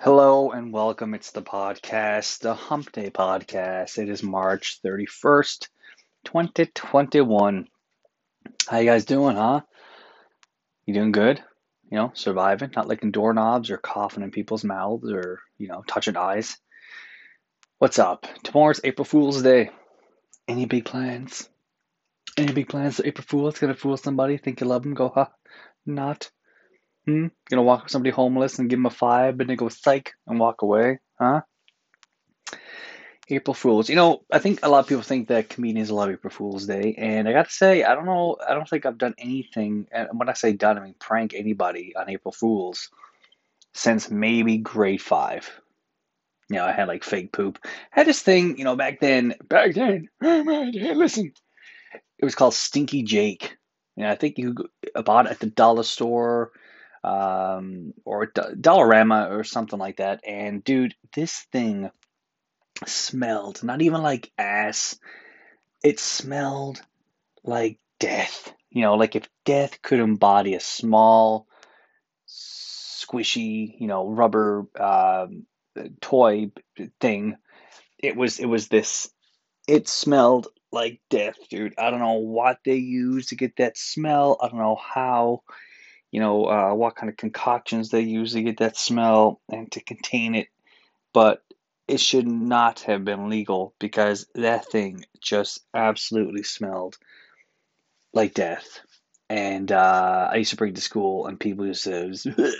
Hello and welcome. It's the podcast, the Hump Day podcast. It is March 31st, 2021. How you guys doing, huh? You doing good? You know, surviving, not licking doorknobs or coughing in people's mouths or, you know, touching eyes. What's up? Tomorrow's April Fool's Day. Any big plans? Any big plans for April Fool's? Gonna fool somebody? Think you love them? Go, huh? Not? Hmm? Gonna walk somebody homeless and give them a five, and they go psych and walk away? Huh? April Fools. You know, I think a lot of people think that comedians love April Fool's Day, and I got to say, I don't know. I don't think I've done anything. And when I say done, I mean prank anybody on April Fools since maybe grade five. You know, I had like fake poop. I had this thing, you know, back then. Back then, listen, it was called Stinky Jake. Know, I think you bought it at the dollar store um, or Dollarama or something like that. And dude, this thing smelled not even like ass. It smelled like death. You know, like if death could embody a small, squishy, you know, rubber um, toy thing, it was it was this. It smelled like death, dude. I don't know what they used to get that smell. I don't know how you know, uh, what kind of concoctions they use to get that smell and to contain it. But it should not have been legal because that thing just absolutely smelled like death. And uh, I used to bring it to school, and people used to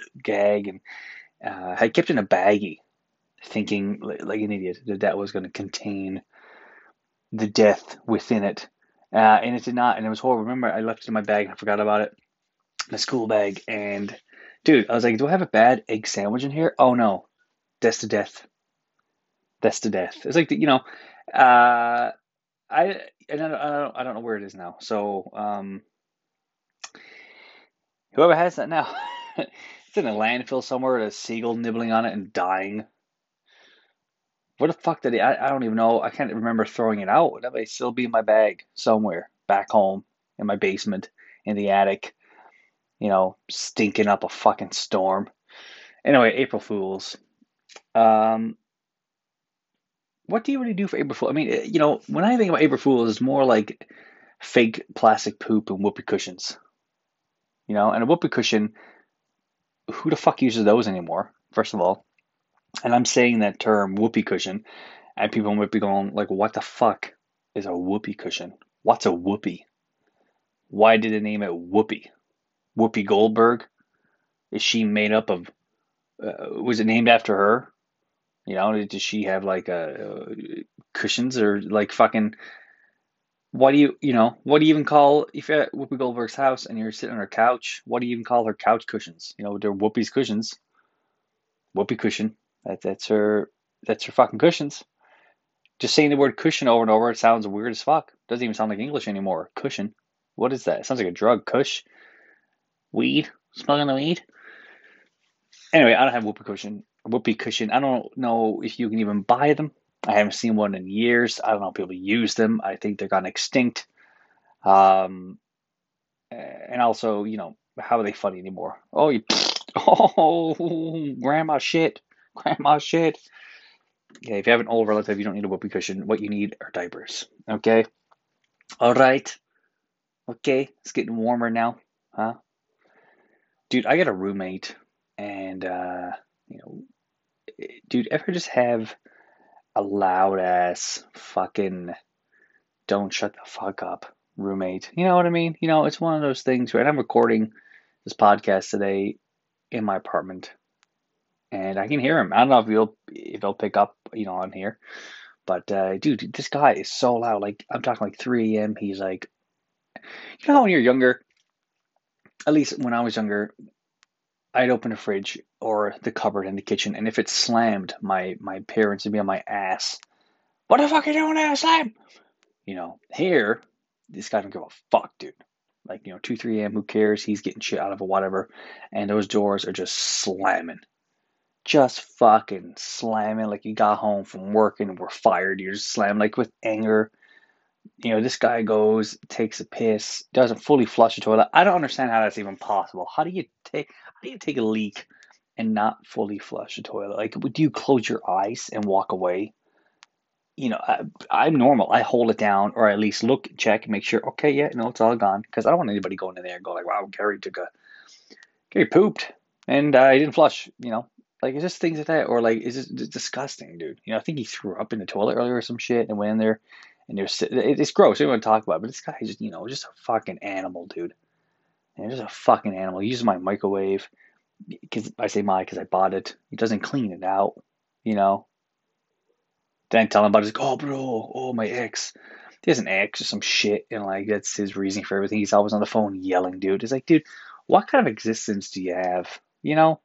gag, and uh, I kept in a baggie, thinking like an idiot that that was going to contain the death within it. Uh, and it did not, and it was horrible. Remember, I left it in my bag and I forgot about it my school bag, and dude, I was like, do I have a bad egg sandwich in here? Oh no, that's to death. That's to death. It's like you know, uh, I don't, I don't I don't know where it is now. So um, whoever has that now, it's in a landfill somewhere. With A seagull nibbling on it and dying. What the fuck did he? I, I don't even know. I can't remember throwing it out. That may still be in my bag somewhere back home in my basement in the attic you know, stinking up a fucking storm. Anyway, April Fools. Um, what do you really do for April Fools? I mean, you know, when I think about April Fools, it's more like fake plastic poop and whoopee cushions. You know, and a whoopee cushion, who the fuck uses those anymore? First of all, and I'm saying that term whoopee cushion, and people might be going like, "What the fuck is a whoopee cushion? What's a whoopee? Why did they name it whoopee?" Whoopi Goldberg? Is she made up of? Uh, was it named after her? You know, does she have like a, uh, cushions or like fucking? What do you you know? What do you even call if you're at Whoopi Goldberg's house and you're sitting on her couch? What do you even call her couch cushions? You know, they're Whoopi's cushions. Whoopi cushion. That that's her. That's her fucking cushions. Just saying the word cushion over and over, it sounds weird as fuck. Doesn't even sound like English anymore. Cushion. What is that? It sounds like a drug. Kush weed, smoking the weed. Anyway, I don't have whoopee cushion. Whoopee cushion. I don't know if you can even buy them. I haven't seen one in years. I don't know if people use them. I think they're gone extinct. Um, and also, you know, how are they funny anymore? Oh, you, oh, grandma shit, grandma shit. Yeah, if you have an old relative, you don't need a whoopee cushion. What you need are diapers. Okay. All right. Okay, it's getting warmer now, huh? Dude, I got a roommate, and uh, you know, dude, ever just have a loud ass fucking don't shut the fuck up roommate? You know what I mean? You know, it's one of those things where I'm recording this podcast today in my apartment, and I can hear him. I don't know if he'll if he'll pick up, you know, on here. But uh, dude, this guy is so loud. Like I'm talking like 3 a.m. He's like, you know, when you're younger, at least when I was younger, I'd open the fridge or the cupboard in the kitchen, and if it slammed, my my parents would be on my ass. What the fuck are you doing there, Slam? You know, here, this guy don't give a fuck, dude. Like, you know, 2, 3 a.m., who cares? He's getting shit out of it, whatever. And those doors are just slamming. Just fucking slamming like you got home from work and were fired. You're just slamming like with anger you know, this guy goes, takes a piss, doesn't fully flush the toilet. I don't understand how that's even possible. How do you take how do you take a leak and not fully flush the toilet? Like, do you close your eyes and walk away? You know, I, I'm normal. I hold it down or at least look, check, make sure, okay, yeah, no, it's all gone. Because I don't want anybody going in there and go like, wow, Gary took a, Gary pooped and uh, he didn't flush, you know? Like, it's just things like that. Or like, it's just disgusting, dude. You know, I think he threw up in the toilet earlier or some shit and went in there and there's, it's gross. I don't want to talk about it, but this guy you know, just a fucking animal, dude. And just a fucking animal. He uses my microwave because I say my because I bought it. He doesn't clean it out, you know. Then I tell him about like, oh, bro, oh, my ex. He has an ex or some shit, and like that's his reason for everything. He's always on the phone yelling, dude. It's like, dude, what kind of existence do you have? You know,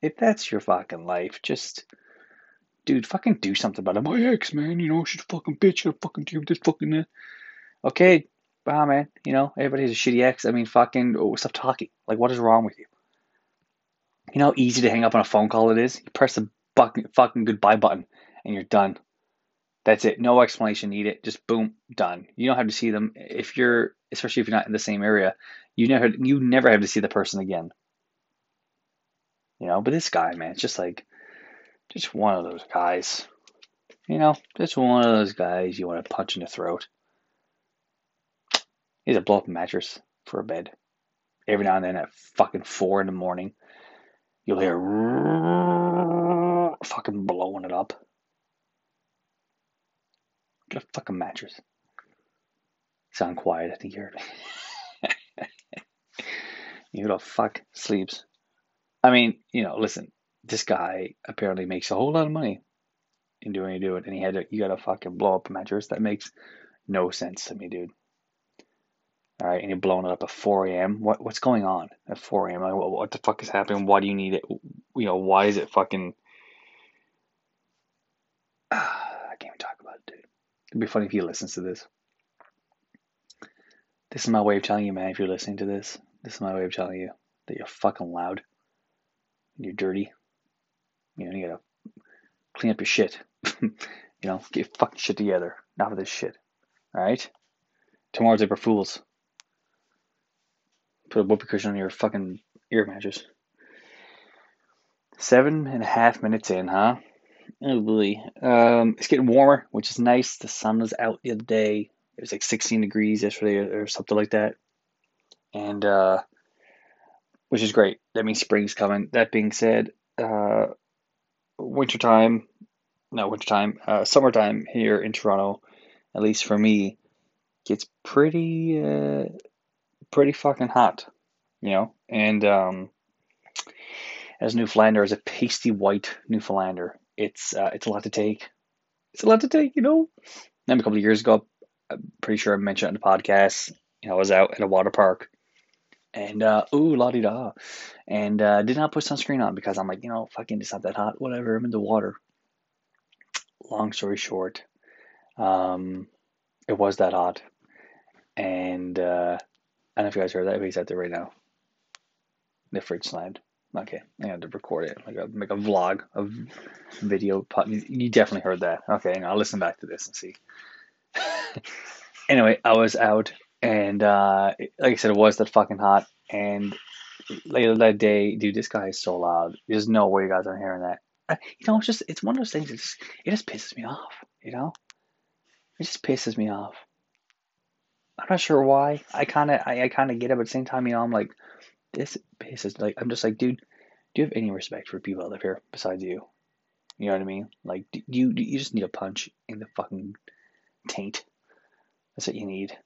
if that's your fucking life, just, dude, fucking do something about it. My ex, man, you know, she's a fucking bitch. I fucking do this fucking that. Okay, wow, man, you know, everybody has a shitty ex. I mean, fucking, oh, stop talking. Like, what is wrong with you? You know how easy to hang up on a phone call it is? You press the fucking, fucking goodbye button and you're done. That's it. No explanation needed. Just boom, done. You don't have to see them if you're, especially if you're not in the same area. You never, you never have to see the person again. You know, but this guy, man, it's just like, just one of those guys. You know, just one of those guys you want to punch in the throat. He's a blow up mattress for a bed. Every now and then at fucking four in the morning, you'll hear fucking blowing it up. Get a fucking mattress. Sound quiet, I think you heard me. you the fuck sleeps. I mean, you know, listen, this guy apparently makes a whole lot of money in doing you do it, and he had to, you got to fucking blow up a mattress. That makes no sense to me, dude. All right, and you're blowing it up at 4 a.m. What what's going on at 4 a.m.? Like, what, what the fuck is happening? Why do you need it? You know, why is it fucking? Uh, I can't even talk about it, dude. It'd be funny if he listens to this. This is my way of telling you, man. If you're listening to this, this is my way of telling you that you're fucking loud. And you're dirty. You know, you gotta clean up your shit. you know, get your fucking shit together. Not with this shit. All right. Tomorrow's April Fools. Put a whoopee cushion on your fucking ear mattress. Seven and a half minutes in, huh? Oh boy. Um, it's getting warmer, which is nice. The sun was out the other day. It was like 16 degrees yesterday or something like that. And, uh, which is great. That means spring's coming. That being said, uh, wintertime, no, wintertime, uh, summertime here in Toronto, at least for me, gets pretty, uh, pretty fucking hot, you know. And um, as Newfoundlander, as a pasty white Newfoundlander, it's uh, it's a lot to take. It's a lot to take, you know. Then a couple of years ago, I'm pretty sure I mentioned on the podcast. You know, I was out at a water park, and uh, ooh, la di da, and uh, did not put sunscreen on because I'm like, you know, fucking, it's not that hot. Whatever, I'm in the water. Long story short, um, it was that hot, and uh, I don't know if you guys heard that, but he's out there right now. The fridge slammed. Okay, I had to record it, like a make a vlog, a video. You definitely heard that. Okay, I'll listen back to this and see. anyway, I was out, and uh, like I said, it was that fucking hot. And later that day, dude, this guy is so loud. There's no way you guys aren't hearing that. You know, it's just it's one of those things. It just it just pisses me off. You know, it just pisses me off. I'm not sure why. I kind of I, I kind of get it, but at the same time, you know, I'm like, this pisses like I'm just like, dude, do you have any respect for people that live here besides you? You know what I mean? Like, do you you just need a punch in the fucking taint. That's what you need.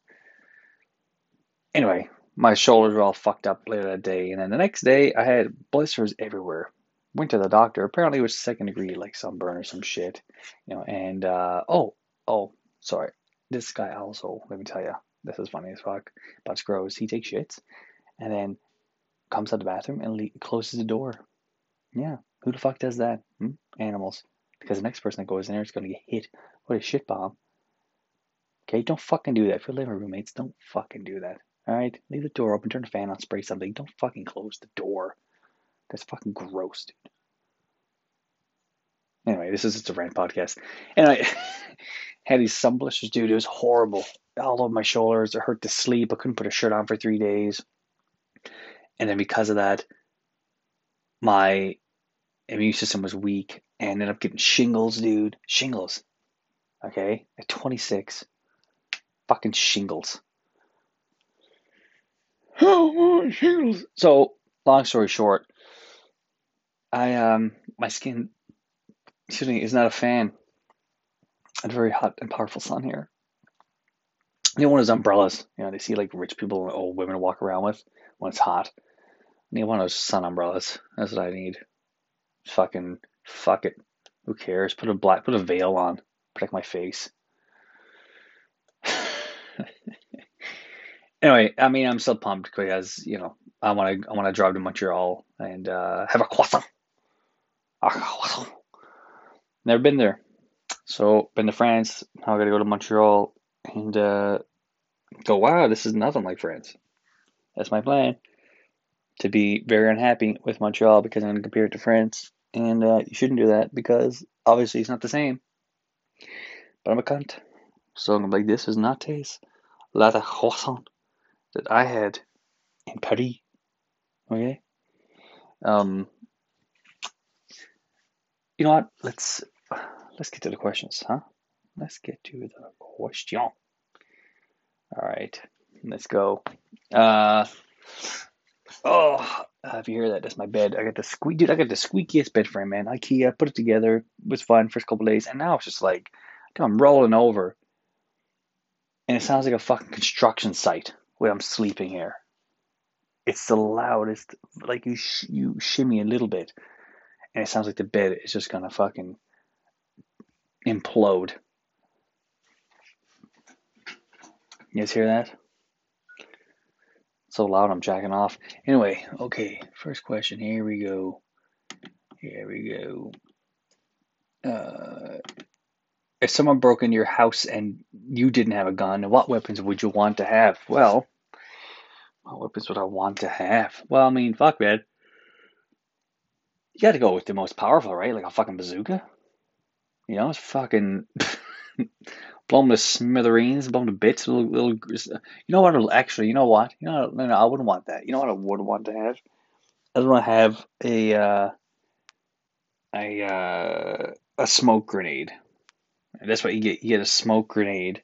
Anyway, my shoulders were all fucked up later that day, and then the next day I had blisters everywhere. Went to the doctor. Apparently, it was second degree, like sunburn or some shit, you know. And uh, oh, oh, sorry. This guy also, let me tell you, this is funny as fuck. Butts grows. He takes shits and then comes out the bathroom and le- closes the door. Yeah, who the fuck does that? Hmm? Animals. Because the next person that goes in there is to get hit with a shit bomb. Okay, don't fucking do that. If you're living roommates, don't fucking do that. Alright? Leave the door open, turn the fan on, spray something. Don't fucking close the door. That's fucking gross, dude. Anyway, this is just a rant podcast. And I had these sun blisters, dude. It was horrible all over my shoulders. It hurt to sleep. I couldn't put a shirt on for three days. And then because of that, my immune system was weak and ended up getting shingles, dude. Shingles. Okay? At 26. Fucking shingles. So, long story short, I um my skin excuse me is not a fan. A very hot and powerful sun here. Know, one of those umbrellas, you know, they see like rich people or old women walk around with when it's hot. I need one of those sun umbrellas. That's what I need. Fucking fuck it. Who cares? Put a black, put a veil on, protect my face. Anyway, I mean, I'm still pumped because you know I want to, I want to drive to Montreal and uh, have a croissant. A croissant. Never been there, so been to France. Now I got to go to Montreal and uh, go. Wow, this is nothing like France. That's my plan. To be very unhappy with Montreal because I'm going to compare it to France, and uh, you shouldn't do that because obviously it's not the same. But I'm a cunt, so I'm like, this is not taste la croissant that I had in Paris. Okay. Um. You know what? Let's let's get to the questions, huh? Let's get to the question. All right, let's go. Uh, oh, if you hear that, that's my bed. I got the squeak, dude. I got the squeakiest bed frame, man. IKEA put it together. It was fun first couple days, and now it's just like, I'm rolling over, and it sounds like a fucking construction site when I'm sleeping here. It's the loudest. Like you, sh- you shimmy a little bit, and it sounds like the bed is just gonna fucking implode. You guys hear that? So loud I'm jacking off. Anyway, okay, first question. Here we go. Here we go. Uh, if someone broke into your house and you didn't have a gun, what weapons would you want to have? Well, what weapons would I want to have? Well, I mean, fuck, man. You got to go with the most powerful, right? Like a fucking bazooka. You know, it's fucking blow them to smithereens, blow them to bits. Little, little, you know what? Actually, you know what? You know, no, no, I wouldn't want that. You know what? I would want to have. I don't want to have a uh, a uh, a smoke grenade. That's what you get. You get a smoke grenade.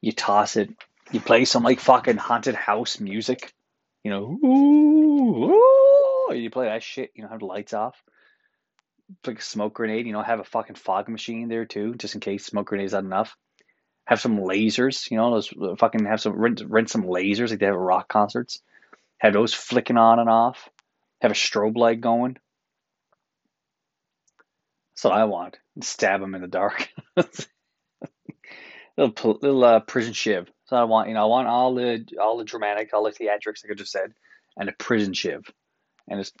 You toss it. You play some like fucking haunted house music. You know, ooh, ooh, you play that shit. You know, have the lights off like a smoke grenade, you know, have a fucking fog machine there too, just in case smoke grenades not enough. Have some lasers, you know, those uh, fucking have some rent, rent some lasers like they have at rock concerts. Have those flicking on and off. Have a strobe light going. That's what I want. Stab them in the dark. little little uh, prison shiv. So I want, you know, I want all the all the dramatic, all the theatrics, like I just said, and a prison shiv, and just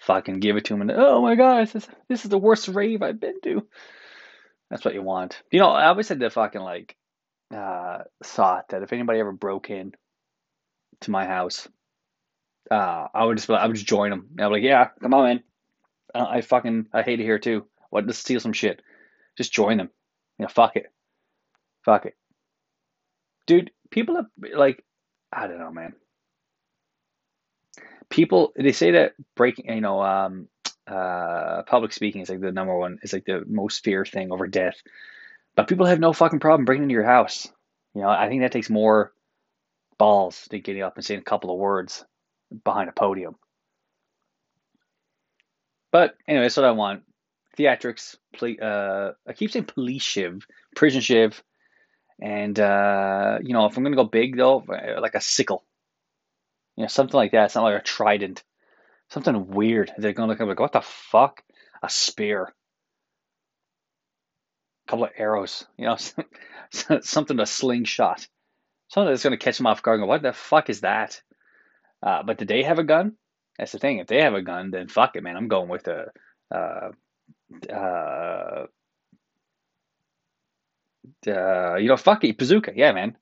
fucking give it to him and oh my god, this is, this is the worst rave I've been to. That's what you want. You know, I always had the fucking like uh, thought that if anybody ever broke in to my house, uh, I would just I would just join them. I'd be like, yeah, come on in. I fucking I hate it here too. What? Let's steal some shit. Just join them. You know, fuck it, fuck it, dude. People have like, I don't know, man people they say that breaking you know um, uh, public speaking is like the number one is like the most fear thing over death but people have no fucking problem breaking into your house you know i think that takes more balls to getting up and saying a couple of words behind a podium but anyway that's what i want theatrics uh, i keep saying police shiv prison shiv and uh, you know if i'm gonna go big though like a sickle you know, something like that. It's not like a trident. Something weird. They're to look like, what the fuck? A spear. A couple of arrows. You know, something a slingshot. Something that's to catch them off guard. Go, what the fuck is that? Uh, but did they have a gun? That's the thing. If they have a gun, then fuck it, man. I'm going with a. Uh, uh, uh, you know, fuck it, bazooka. Yeah, man.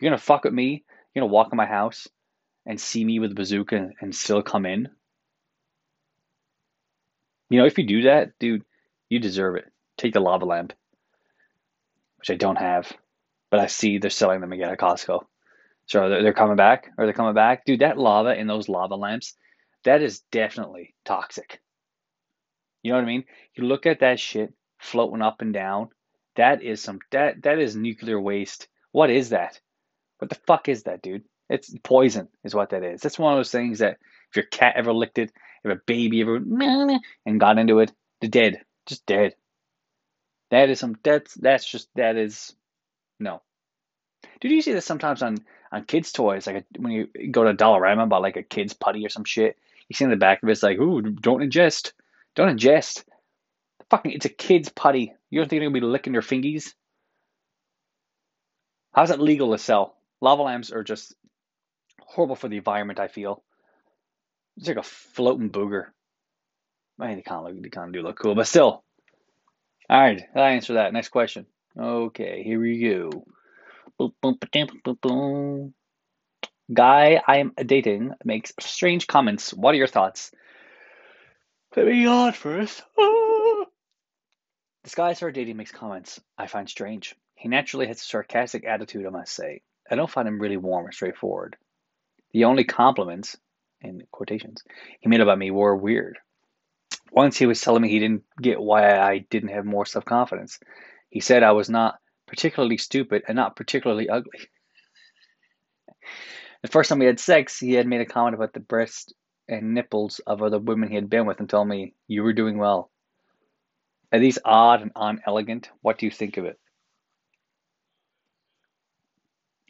You're gonna fuck with me. You're gonna walk in my house and see me with a bazooka and still come in. You know, if you do that, dude, you deserve it. Take the lava lamp, which I don't have, but I see they're selling them again at Costco. So they're, they're coming back, or they're coming back, dude. That lava in those lava lamps, that is definitely toxic. You know what I mean? You look at that shit floating up and down. That is some that that is nuclear waste. What is that? What the fuck is that, dude? It's poison, is what that is. That's one of those things that if your cat ever licked it, if a baby ever and got into it, they're dead, just dead. That is some. That's that's just that is no. Did you see this sometimes on on kids' toys? Like a, when you go to Dollarama buy like a kid's putty or some shit, you see in the back of it, it's like, ooh, don't ingest, don't ingest. Fucking, it's a kid's putty. You don't think they're gonna be licking their fingies? How's it legal to sell? Lava lamps are just horrible for the environment. I feel it's like a floating booger. I mean, they kind of look, they kind of do look cool, but still. All right, I answer that. Next question. Okay, here we go. Boom, boom, boom, boom, boom. Guy I'm dating makes strange comments. What are your thoughts? Let me on first. Ah. This guy I started dating makes comments I find strange. He naturally has a sarcastic attitude, I must say. I don't find him really warm or straightforward. The only compliments, in quotations, he made about me were weird. Once he was telling me he didn't get why I didn't have more self confidence. He said I was not particularly stupid and not particularly ugly. The first time we had sex, he had made a comment about the breasts and nipples of other women he had been with and told me, You were doing well. Are these odd and unelegant? What do you think of it?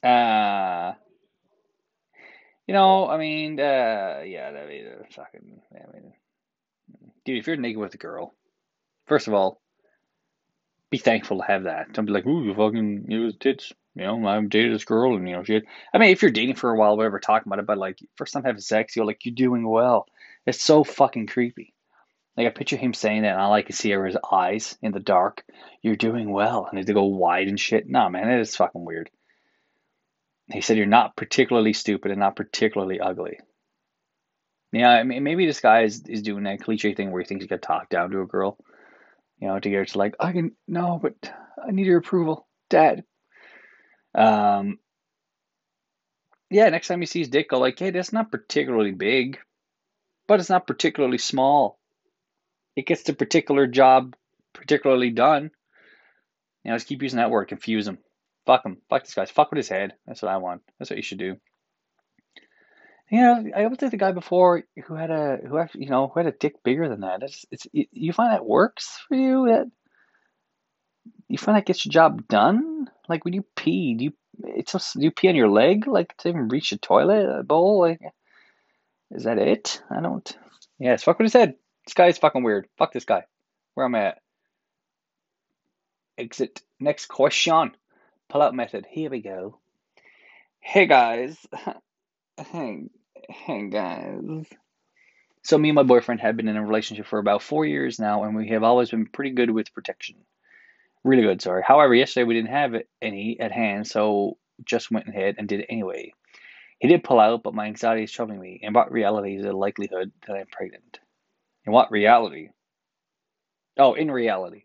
Uh, you know, I mean, uh, yeah, I mean, uh, fucking, I mean, dude, if you're naked with a girl, first of all, be thankful to have that. Don't be like, ooh, you fucking, it was tits. You know, I've dated this girl and, you know, shit. I mean, if you're dating for a while, whatever, talking about it, but like, first time having sex, you're like, you're doing well. It's so fucking creepy. Like, I picture him saying that, and I can see are his eyes in the dark. You're doing well. And they go wide and shit. Nah, man, it is fucking weird. He said, You're not particularly stupid and not particularly ugly. Yeah, I mean, maybe this guy is, is doing that cliche thing where he thinks he can talk down to a girl, you know, to get her to like, I can, no, but I need your approval, dad. Um, yeah, next time he sees Dick, go like, hey, that's not particularly big, but it's not particularly small. It gets the particular job particularly done. You know, just keep using that word, confuse him. Fuck him. Fuck this guy. Fuck with his head. That's what I want. That's what you should do. You know, I was with the guy before who had a who actually you know who had a dick bigger than that. It's it's you find that works for you that you find that gets your job done. Like when you pee, do you it's just, do you pee on your leg like to even reach the toilet bowl? Like, is that it? I don't. Yeah, it's fuck with his head. This guy is fucking weird. Fuck this guy. Where am I at? Exit. Next question. Pull out method. Here we go. Hey guys. hey, hey guys. So me and my boyfriend have been in a relationship for about four years now, and we have always been pretty good with protection. Really good, sorry. However, yesterday we didn't have any at hand, so just went ahead and did it anyway. He did pull out, but my anxiety is troubling me. In what reality is the likelihood that I'm pregnant? In what reality? Oh, in reality.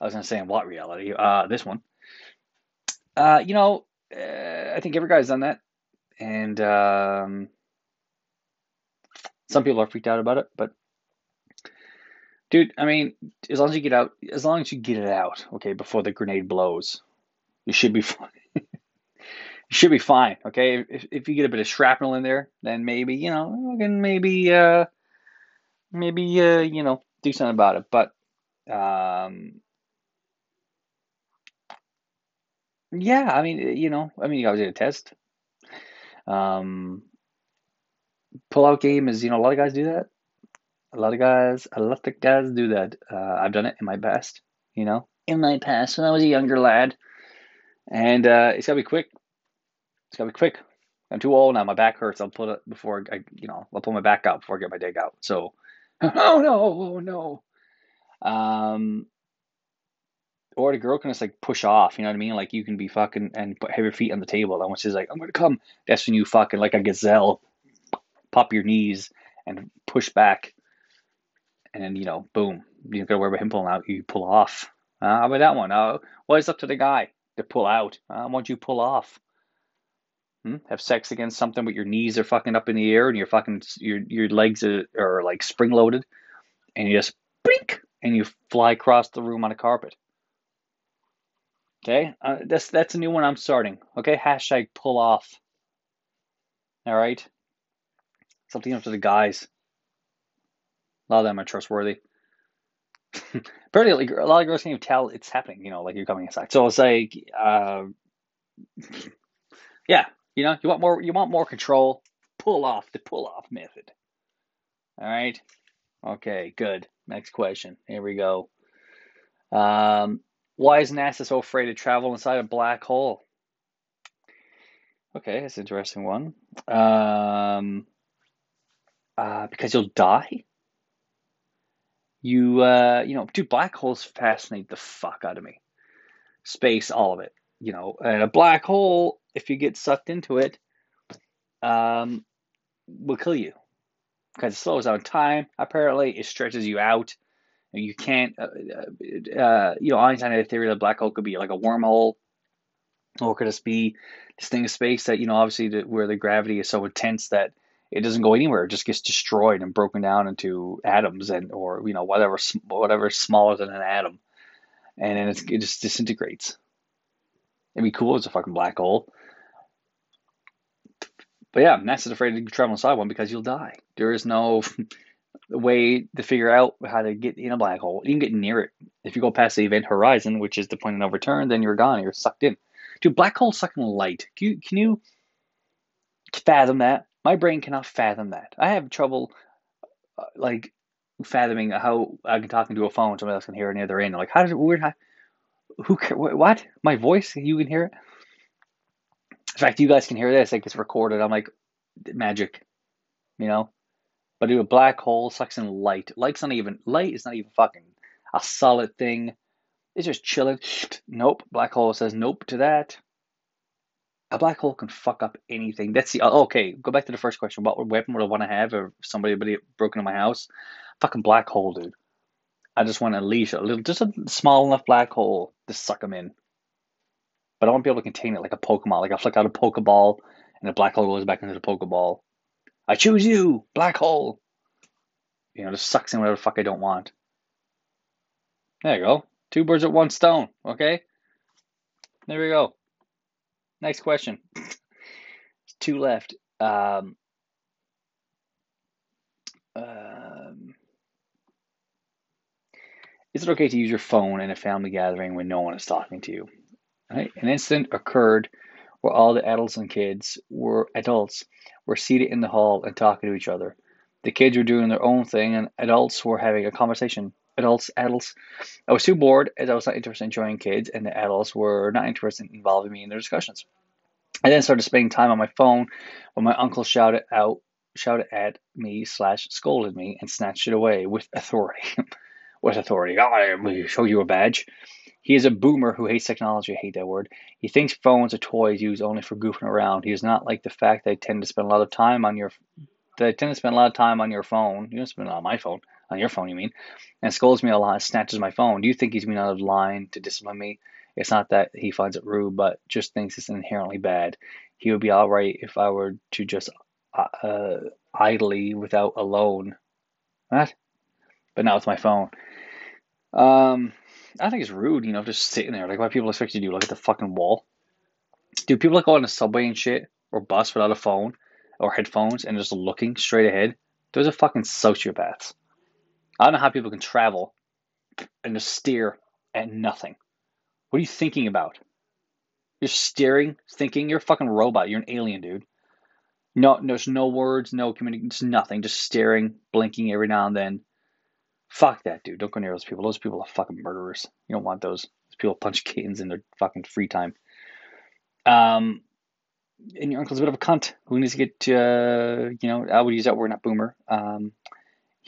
I was going to say in what reality? Uh, this one. Uh, you know, uh, I think every guy's done that, and um, some people are freaked out about it. But, dude, I mean, as long as you get out, as long as you get it out, okay, before the grenade blows, you should be fine. you should be fine, okay. If if you get a bit of shrapnel in there, then maybe you know, can maybe uh, maybe uh, you know, do something about it. But um, Yeah, I mean, you know, I mean, you always did a test. Um, pull-out game is, you know, a lot of guys do that. A lot of guys, a lot of guys do that. Uh, I've done it in my past, you know, in my past when I was a younger lad. And uh, it's gotta be quick. It's gotta be quick. I'm too old now. My back hurts. I'll put it before I, you know, I'll pull my back out before I get my dig out. So, oh no, oh no. Um, or the girl can just like push off, you know what I mean? Like you can be fucking and put have your feet on the table. And when she's like, I'm gonna come, that's when you fucking like a gazelle, pop your knees and push back, and then you know, boom, you worry about him pulling out. You pull off. Uh, how about that one? Uh, well, it's up to the guy to pull out. Uh, once you pull off, Hmm? Have sex against something but your knees are fucking up in the air and your fucking your your legs are, are like spring loaded, and you just blink and you fly across the room on a carpet. Okay, uh, that's that's a new one I'm starting. Okay, hashtag pull off. All right, something up to the guys. A lot of them are trustworthy. Apparently, like, a lot of girls can't even tell it's happening. You know, like you're coming inside. So it's like, uh, yeah, you know, you want more. You want more control. Pull off the pull off method. All right. Okay. Good. Next question. Here we go. Um, why is NASA so afraid to travel inside a black hole? Okay, that's an interesting one. Um, uh, because you'll die. You, uh, you know, dude, black holes fascinate the fuck out of me. Space, all of it. You know, and a black hole, if you get sucked into it, um, will kill you because it slows down time. Apparently, it stretches you out. And you can't, uh, uh, uh, you know, Einstein had a theory that a black hole could be like a wormhole, or could just be this thing of space that, you know, obviously where the gravity is so intense that it doesn't go anywhere; it just gets destroyed and broken down into atoms and, or you know, whatever, whatever smaller than an atom, and then it just disintegrates. It'd be cool as a fucking black hole. But yeah, NASA's afraid to travel inside one because you'll die. There is no way to figure out how to get in a black hole. You can get near it. If you go past the event horizon, which is the point of no return, then you're gone. You're sucked in. Dude, black holes sucking light. Can you, can you fathom that? My brain cannot fathom that. I have trouble, uh, like, fathoming how I can talk into a phone, somebody else can hear it on the other end. Like, how does it weird? How, who? What? My voice? You can hear it. In fact, you guys can hear this. Like it's recorded. I'm like, magic, you know. But do a black hole sucks in light. Light's not even light is not even fucking a solid thing. It's just chilling. Nope. Black hole says nope to that. A black hole can fuck up anything. That's the oh, okay. Go back to the first question. What weapon would I want to have if somebody broke into my house? Fucking black hole, dude. I just want to unleash a little, just a small enough black hole to suck them in. But I want to be able to contain it like a Pokemon. Like I flick out a Pokeball and the black hole goes back into the Pokeball. I choose you, black hole. You know, just sucks in whatever fuck I don't want. There you go. Two birds with one stone. Okay. There we go. Next question. Two left. Um, um, is it okay to use your phone in a family gathering when no one is talking to you? Right? An incident occurred where all the adults and kids were adults were seated in the hall and talking to each other. The kids were doing their own thing, and adults were having a conversation. Adults, adults. I was too bored as I was not interested in joining kids, and the adults were not interested in involving me in their discussions. I then started spending time on my phone when my uncle shouted out, shouted at me slash scolded me and snatched it away with authority. with authority. Ah, I will show you a badge. He is a boomer who hates technology. I hate that word. He thinks phones are toys used only for goofing around. He does not like the fact that I tend to spend a lot of time on your that I tend to spend a lot of time on your phone. You don't spend lot on my phone, on your phone, you mean, and scolds me a lot, snatches my phone. Do you think he's being out of line to discipline me? It's not that he finds it rude, but just thinks it's inherently bad. He would be all right if I were to just uh, uh idly without a loan. What? But now it's my phone. Um, I think it's rude, you know, just sitting there. Like, why people expect you to do? Look at the fucking wall. Dude, people that go on the subway and shit, or bus without a phone, or headphones, and just looking straight ahead, those are fucking sociopaths. I don't know how people can travel and just stare at nothing. What are you thinking about? You're staring, thinking. You're a fucking robot. You're an alien, dude. No, there's no words, no communication, just nothing. Just staring, blinking every now and then. Fuck that, dude. Don't go near those people. Those people are fucking murderers. You don't want those. Those people punch kittens in their fucking free time. Um, and your uncle's a bit of a cunt who needs to get, uh, you know, I would use that word, not boomer. Um,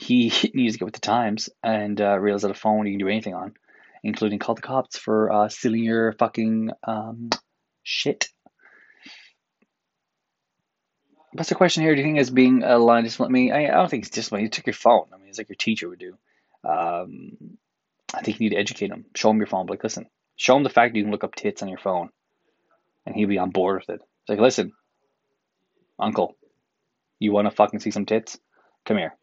he needs to get with the times and uh, realize that a phone you can do anything on, including call the cops for uh, stealing your fucking um, shit. What's the question here? Do you think it's being a line discipline me? I, I don't think it's discipline. You took your phone. I mean, it's like your teacher would do. Um, I think you need to educate him. Show him your phone. Like, listen, show him the fact that you can look up tits on your phone, and he'll be on board with it. It's like, listen, Uncle, you want to fucking see some tits? Come here.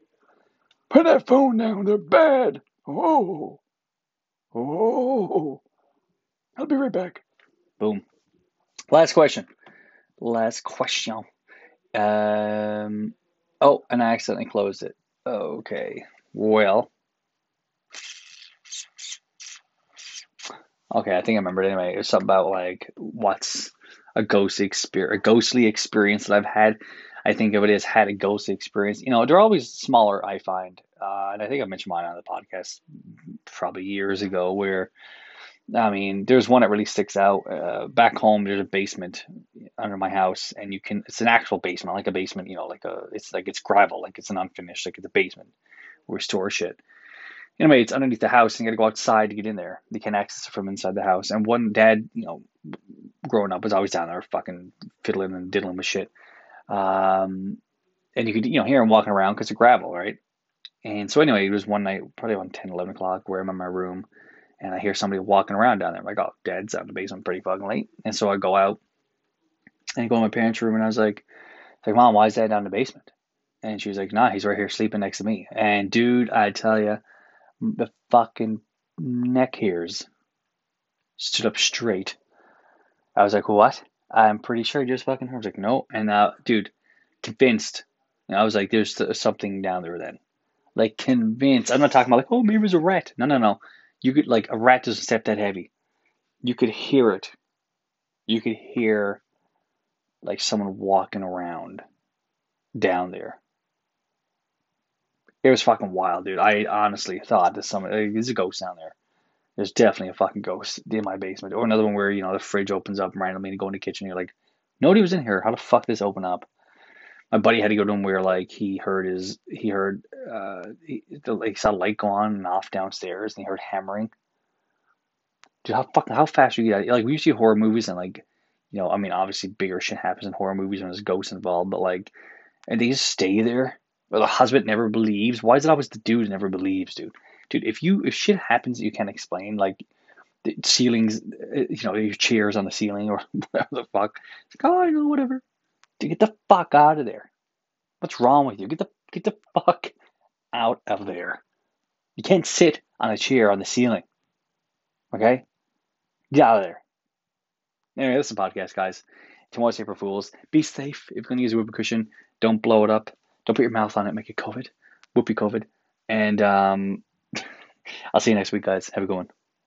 Put that phone down. They're bad. Oh. Oh. I'll be right back. Boom. Last question. Last question. Um. Oh, and I accidentally closed it. Okay. Well. Okay, I think I remember it anyway. It was something about like what's a ghostly experience, a ghostly experience that I've had. I think everybody has had a ghostly experience. You know, they're always smaller. I find, uh, and I think I mentioned mine on the podcast probably years ago. Where, I mean, there's one that really sticks out. Uh, back home, there's a basement under my house, and you can. It's an actual basement, like a basement. You know, like a. It's like it's gravel, like it's an unfinished, like it's a basement where we store shit anyway, it's underneath the house, and you got to go outside to get in there. You can't access it from inside the house. And one dad, you know, growing up was always down there, fucking fiddling and diddling with shit. Um, and you could, you know, hear him walking around because of gravel, right? And so anyway, it was one night, probably around 10, 11 o'clock, where I'm in my room, and I hear somebody walking around down there. I'm like, oh, dad's out in the basement pretty fucking late. And so I go out and I go in my parents' room, and I was like, like, mom, why is dad down in the basement? And she was like, nah, he's right here sleeping next to me. And dude, I tell you, the fucking neck hairs stood up straight. I was like, what? I'm pretty sure I just fucking heard. I was like, no. And uh, dude, convinced. And I was like, there's something down there then. Like, convinced. I'm not talking about like, oh, maybe it was a rat. No, no, no. You could, like, a rat doesn't step that heavy. You could hear it. You could hear, like, someone walking around down there. It was fucking wild, dude. I honestly thought that some there's a ghost down there. There's definitely a fucking ghost in my basement. Or another one where, you know, the fridge opens up randomly and you go in the kitchen and you're like, nobody was in here. How the fuck this open up? My buddy had to go to him where like he heard his he heard uh he, like, he saw light go on and off downstairs and he heard hammering. Dude, how fucking how fast you get like we used to see horror movies and like you know, I mean obviously bigger shit happens in horror movies when there's ghosts involved, but like and they just stay there or the husband never believes. Why is it always the dude never believes, dude? Dude, if you if shit happens that you can't explain, like the ceilings, uh, you know, your chairs on the ceiling or whatever the fuck, it's like, oh, I know, whatever. Dude, get the fuck out of there. What's wrong with you? Get the get the fuck out of there. You can't sit on a chair on the ceiling. Okay? Get out of there. Anyway, this is a podcast, guys. You to say for fools, be safe. If you're going to use a whoopee cushion, don't blow it up. Don't put your mouth on it, make it COVID. Whoopee COVID. And um, I'll see you next week, guys. Have a good one.